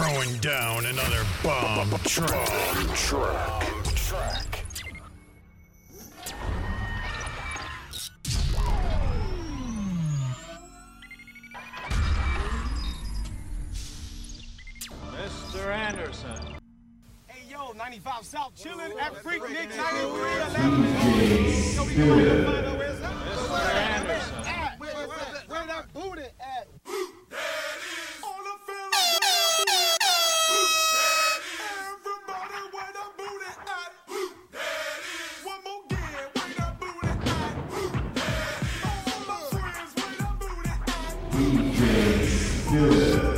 Throwing down another bomb track. At? Mr.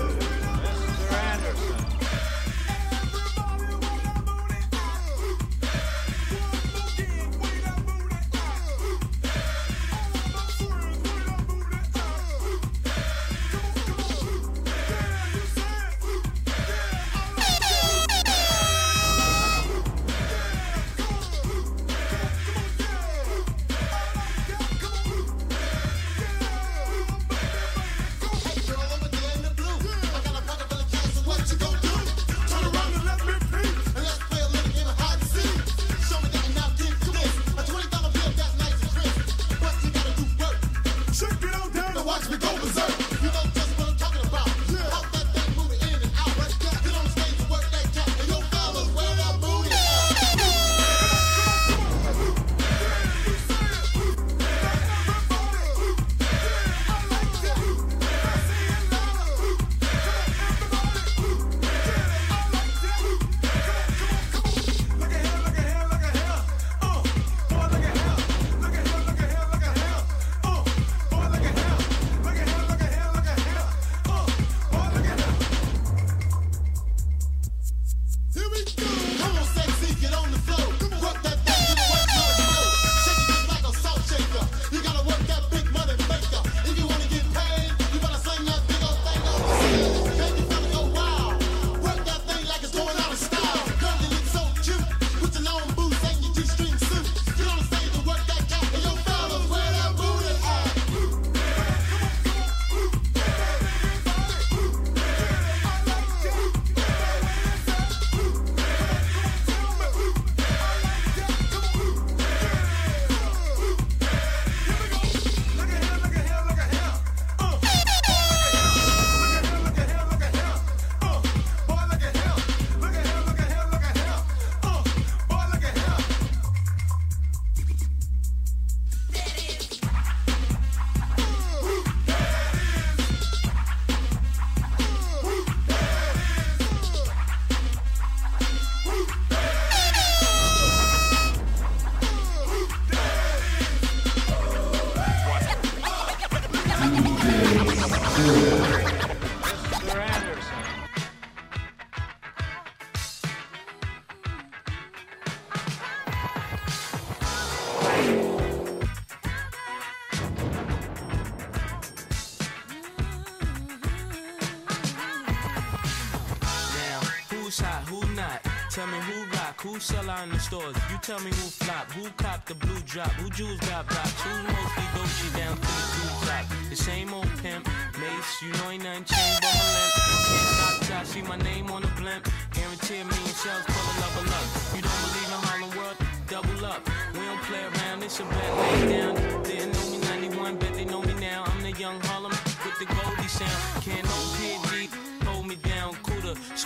who's hot, who not? Tell me who rock, who sell out in the stores. You tell me who flop, who cop the blue drop, who jewels got blocks, who mostly Dolce down to the blue drop. The same old pimp, Mace, you know ain't nothing changed but my limp. Can't stop till I see my name on the blimp. Guarantee a million shells full of level up. You don't believe in Harlem World? Double up. We don't play around, it's a bet lay down. Didn't know me 91, bet they know me now. I'm the young Harlem with the Goldie sound. Can't no down,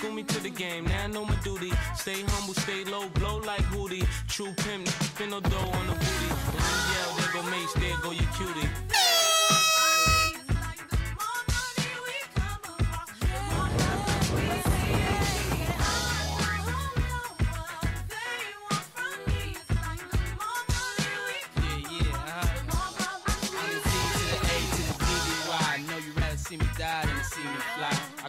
School me to the game, now I know my duty. Stay humble, stay low, blow like Hootie. True pimp, spin no dough on the booty. And then yell, there go Mace, there go your cutie.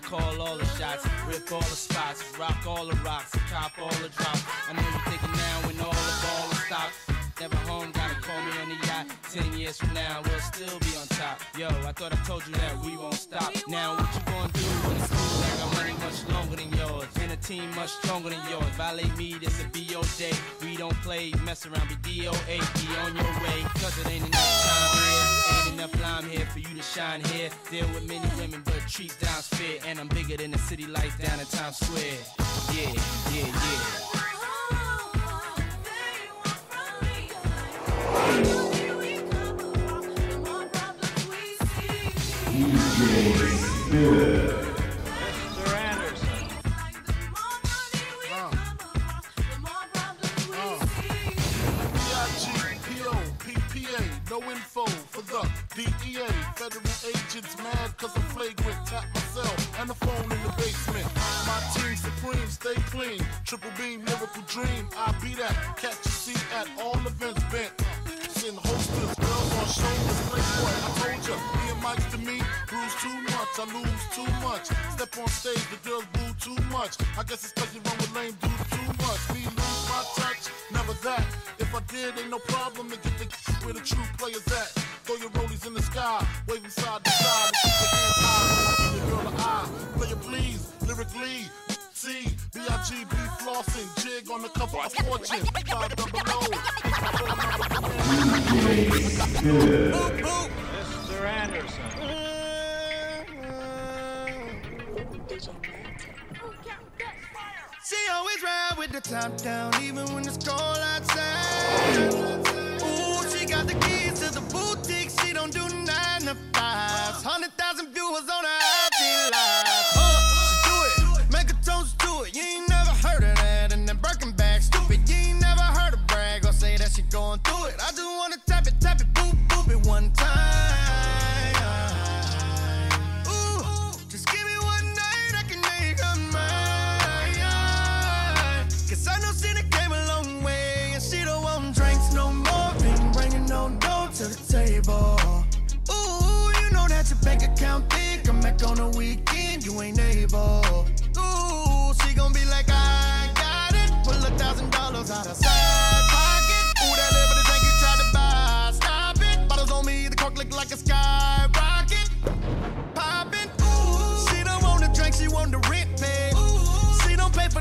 Call all the shots, rip all the spots, rock all the rocks, cop all the drops. I know you are thinking now when all the ball stopped. Never home, gotta call me on the yacht. Ten years from now, we'll still be on top. Yo, I thought I told you that we won't stop. Now, what you gonna do when it's cool? I got money much longer than yours. Entertain team much stronger than yours. Violate me, this a BO day. We don't play, mess around, be DOA. Be on your way, cause it ain't enough time here. Ain't enough lime here for you to shine here. Deal with many women, but treat down's fair. And I'm bigger than the city lights down in Times Square. Yeah, yeah, yeah. Triple beam, lyrical dream. I be that. Catch a seat at all events bent. In holsters, girls on shoulders, playboy. I told ya, and Mike's to me, bruise too much, I lose too much. Step on stage, the girls boo too much. I guess it's cause you run with lame dudes too much. Me lose my touch, never that. If I did, ain't no problem to get the where the true players at. Throw your rollies in the sky, waving side to side, and keep your hands high. Give your girl an eye, play it please, lyrically. C, B-I-G-B flossing, jig on the cover of Fortune, five double O. Mr. Anderson. She always ride with the top down, even when it's cold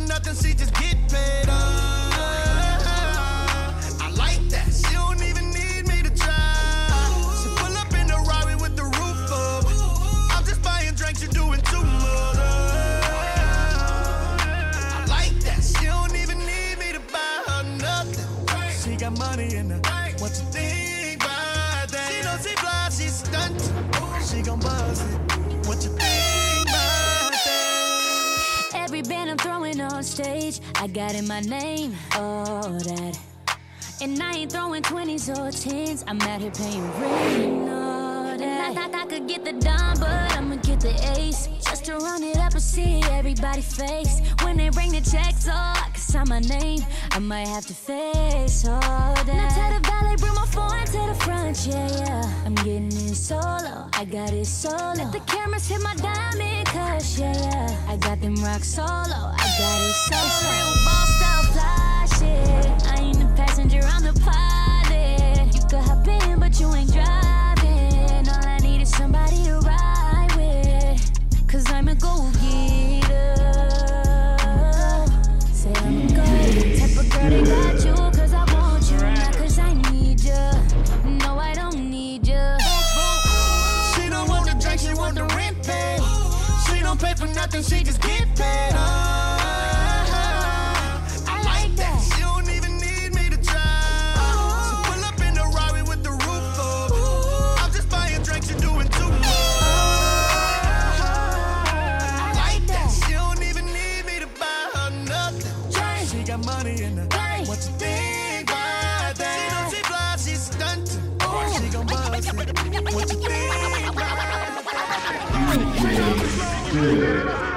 nothing, she just get stage, I got in my name, all that. And I ain't throwing 20s or 10s, I'm out here paying rent, all that. I thought I could get the dime, but I'ma get the ace. Just to run it up and see everybody face. When they bring the checks, oh, I can my name. I might have to face all that. Now tell the valet, bring my phone to the front, yeah, yeah. I'm getting in solo, I got it solo. Let the cameras hit my diamond cush, yeah, yeah. I got them rock solo, I got it so It's real bossed out fly shit. I ain't the passenger, I'm the pilot. You could hop in, but you ain't driving. All I need is somebody to ride with. Cause I'm a go getter. Say I'm a go type of girl that got for nothing, she just get paid. I like that. She don't even need me to try. She pull up in the Rari with the roof up. I'm just buying drinks, you're doing too much. I like that. She don't even need me to buy her nothing. She got money in her. What you think about that? She know she fly, she stuntin'. She gon' buzz it. What you think about You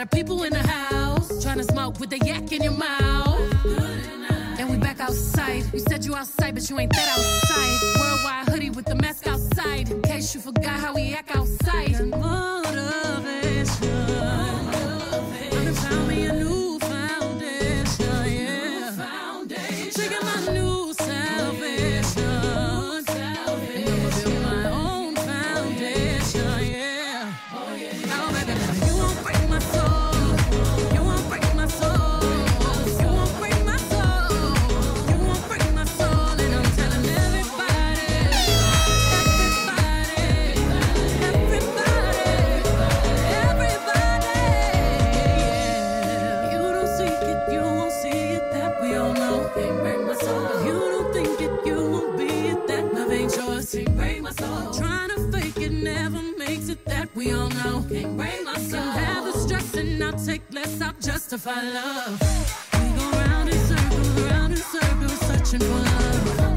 lot of people in the house trying to smoke with the yak in your mouth. And we back outside. You said you outside, but you ain't that outside. Worldwide hoodie with the mask outside. In case you forgot how we act outside. that we all know. Can't bring myself. Can have the stress and I'll take less. I'll justify love. We go round in circles, round in circles, searching for love.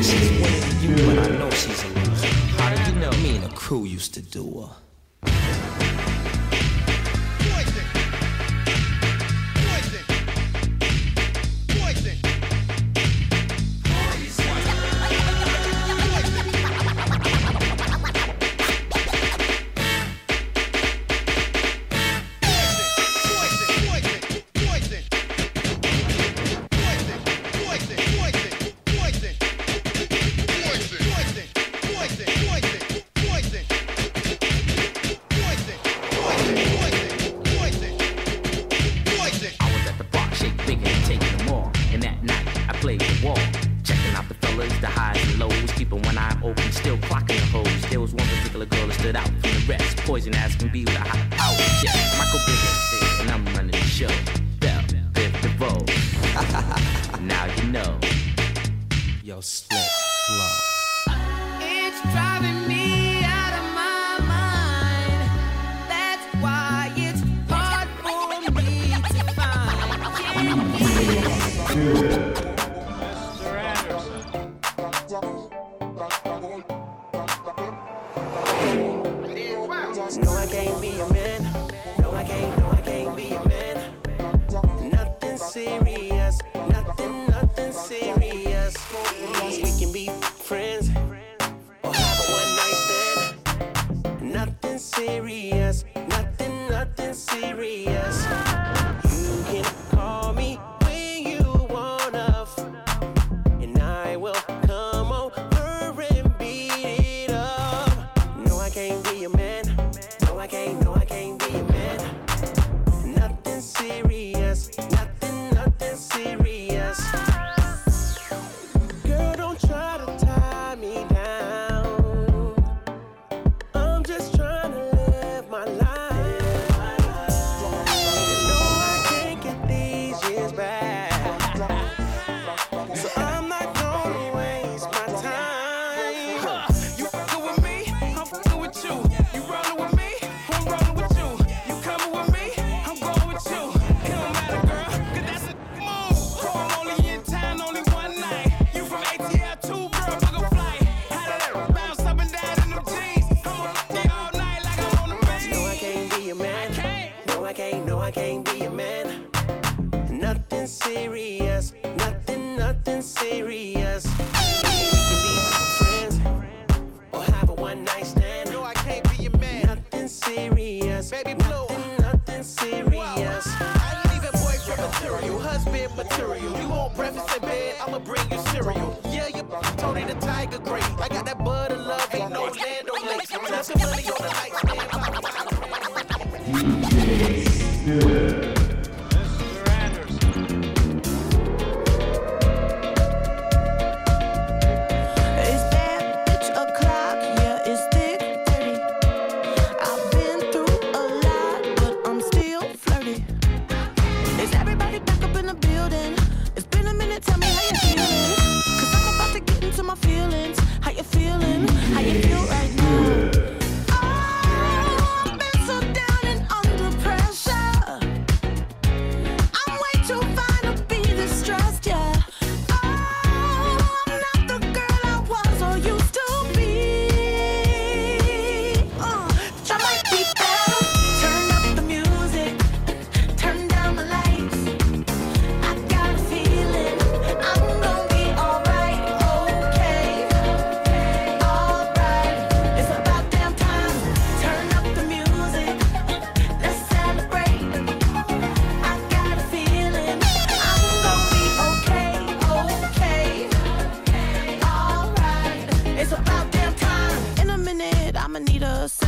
She's with you and I know she's in. How did you know me and a crew used to do her?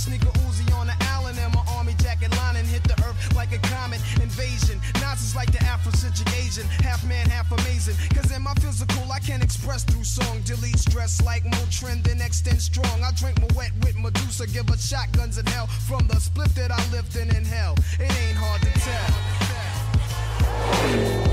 Sneaker Uzi on the Allen, and my army jacket lining hit the earth like a comet invasion. Nazis like the Afrocentric Asian, half man, half amazing. Cause in my physical, I can express through song. Delete stress like Motrin, then extend strong. I drink my wet with Medusa, give her shotguns in hell. From the split that I lived in in hell, it ain't hard to tell.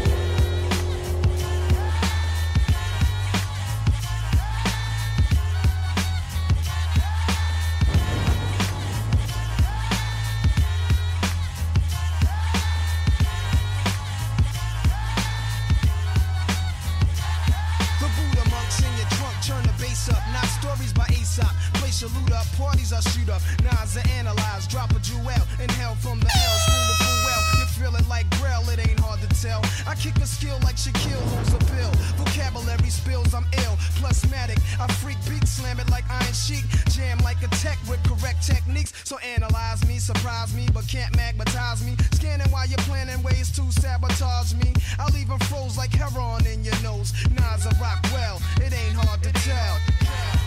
I freak beat, slam it like Iron Sheik. Jam like a tech with correct techniques. So analyze me, surprise me, but can't magnetize me. Scanning while you're planning ways to sabotage me. I'll even froze like heroin in your nose. Nas I rock well, it ain't hard to tell.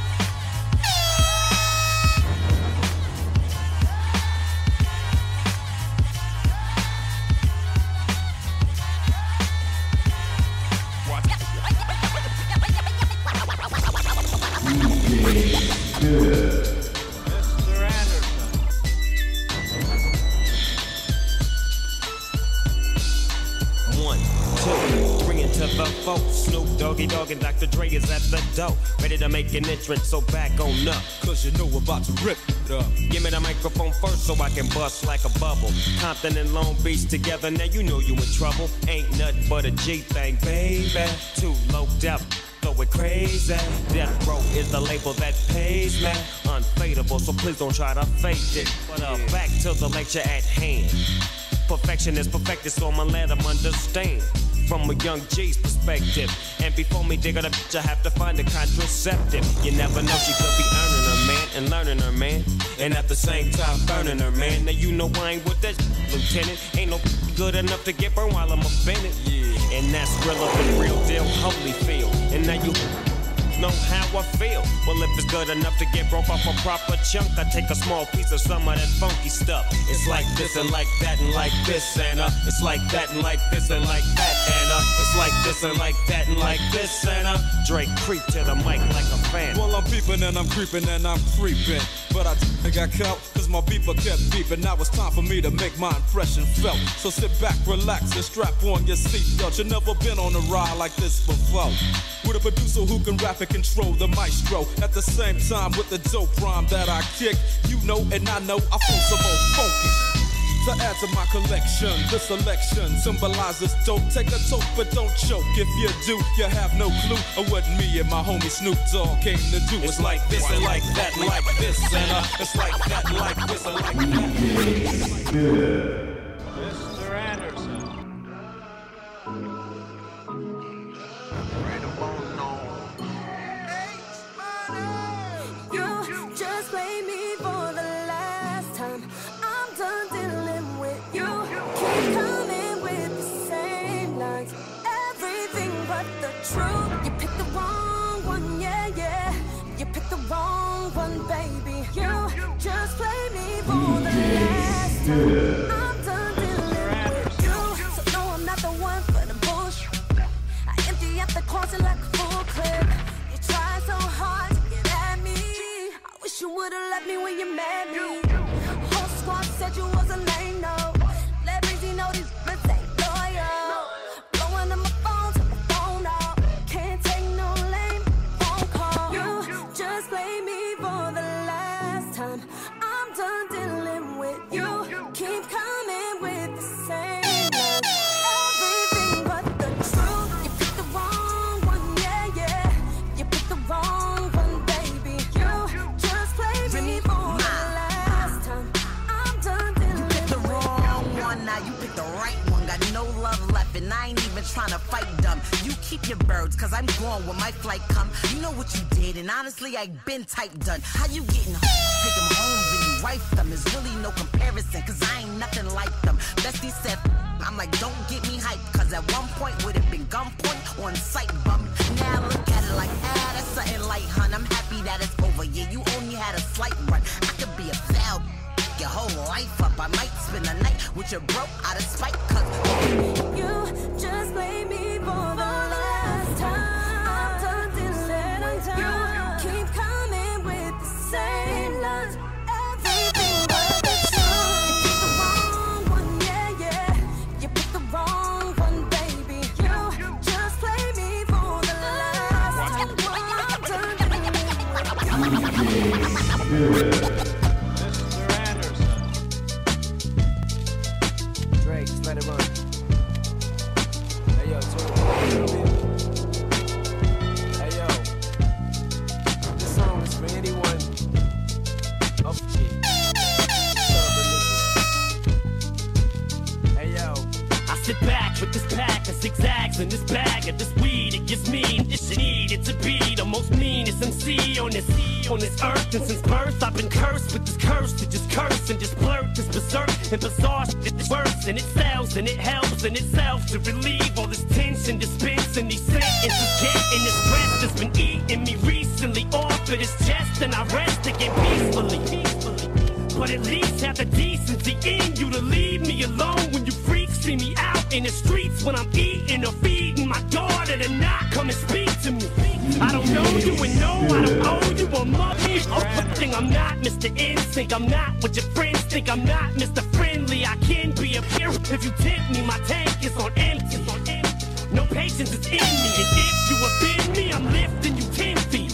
An entrance, so back on up. Cause you know we're about to rip it up. Give me the microphone first so I can bust like a bubble. Compton and Long Beach together, now you know you in trouble. Ain't nothing but a G thing, baby. Too low depth. So it crazy. Death Row is the label that pays me. Unfadable, so please don't try to fake it. But uh, back to the lecture at hand. Perfection is perfected, so I'ma let them understand. From a young G's perspective. And before me dig her the bitch, I have to find a contraceptive. You never know, she could be earning her man and learning her man. And at the same time, burning her man. Now you know I ain't with that lieutenant. Ain't no good enough to get burned while I'm offended. Yeah. And that's realer than real deal, holy feel. And now you know how I feel. Well, if it's good enough to get broke off a proper chunk, I take a small piece of some of that funky stuff. It's like this and like that and like this and uh, it's like that and like this and like that and uh, it's like this and like that and like this and uh, Drake creep to the mic like a fan. Well, I'm peeping and I'm creeping and I'm creeping. But I think I got cause my beeper kept beeping. Now it's time for me to make my impression felt. So sit back, relax, and strap on your seatbelt. You've never been on a ride like this before. With a producer who can rap and control the maestro. At the same time, with the dope rhyme that I kick, you know and I know I flow some old funky. To add to my collection, this selection symbolizes dope. Take a toke, but don't choke. If you do, you have no clue of what me and my homie Snoop Dogg came to do. It's like this and like that, like this, and uh, it's like that, like this, and like that. Mr. last honestly, I been type done. How you getting home? Take them home, then wife them. There's really no comparison, cause I ain't nothing like them. Bestie said, I'm like, don't get me hyped, cause at one point would have been gunpoint on sight bum. Now look at it like, ah, that's something light, hun. I'm happy that it's over. Yeah, you only had a slight run. I could be a foul your whole life up. I might spend the night with your broke out of spite, cause You just made me for I'm on this earth. And since birth, I've been cursed with this curse to just curse and just blurt this berserk and bizarre shit that's worse. And it sells and it helps in itself to relieve all this tension, dispensing these sentences, getting this stress that's been eating me recently off of this chest. And I rest again peacefully. But at least have the decency in you to leave me alone when you freaks see me out in the streets when I'm eating Instinct. I'm not what your friends think. I'm not Mr. Friendly. I can be a peer if you tempt me. My tank is on empty. No patience is in me, and if you offend me, I'm lifting you ten feet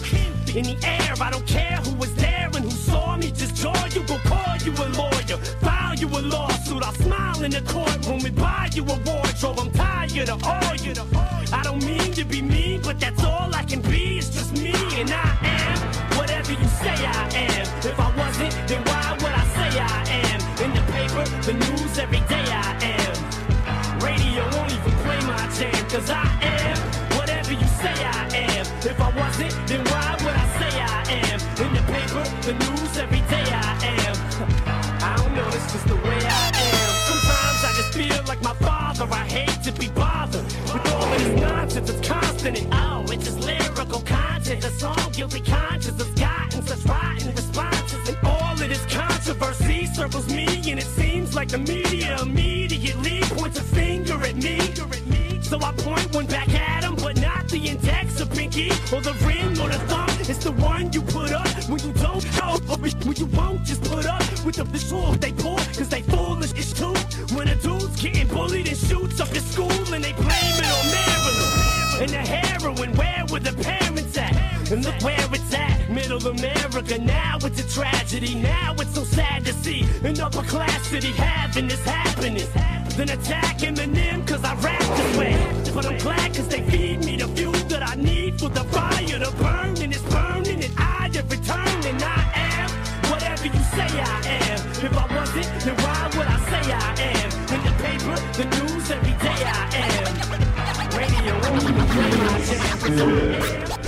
in the air. I don't care who was there and who saw me. Just jaw you, go call you a lawyer, file you a lawsuit. I'll smile in the courtroom and buy you a wardrobe. I'm tired of all you. I don't mean to be mean, but that's all I can be. It's just me, and I am whatever you say I am. If I wasn't, then why would I say I am? In the paper, the news, every day I am. Radio won't even play my jam, cause I am whatever you say I am. If I wasn't, then why would I say I am? In the paper, the news, every day I am. I don't know, it's just the way I am. Sometimes I just feel like my father. I hate to be bothered with all of this nonsense. It's constant and oh, it's just lyrical content. A song, guilty conscience has rotten responses. And all of this controversy circles me, and it seems like the media immediately points a finger at me. So I point one back at him, but not the index or pinky or the ring or the thumb. It's the one you put up when you don't or when you won't just put up with the visual they pull, cause they foolish it's too. When a dude's getting bullied and shoots up his school and they blame it on Maryland. And the heroin, where were the parents at? And look where it's at, middle America. Now it's a tragedy. Now it's so sad to see an upper class city having this happiness. Then attack Eminem cause I rap this way. But I'm glad cause they feed me the fuel that I need for the fire to burn. And it's burning and I have returned. And I am whatever you say I am. If I wasn't, then why would I say I am? In the paper, the news, every day I am. Radio won't even play my jam. 'cause I am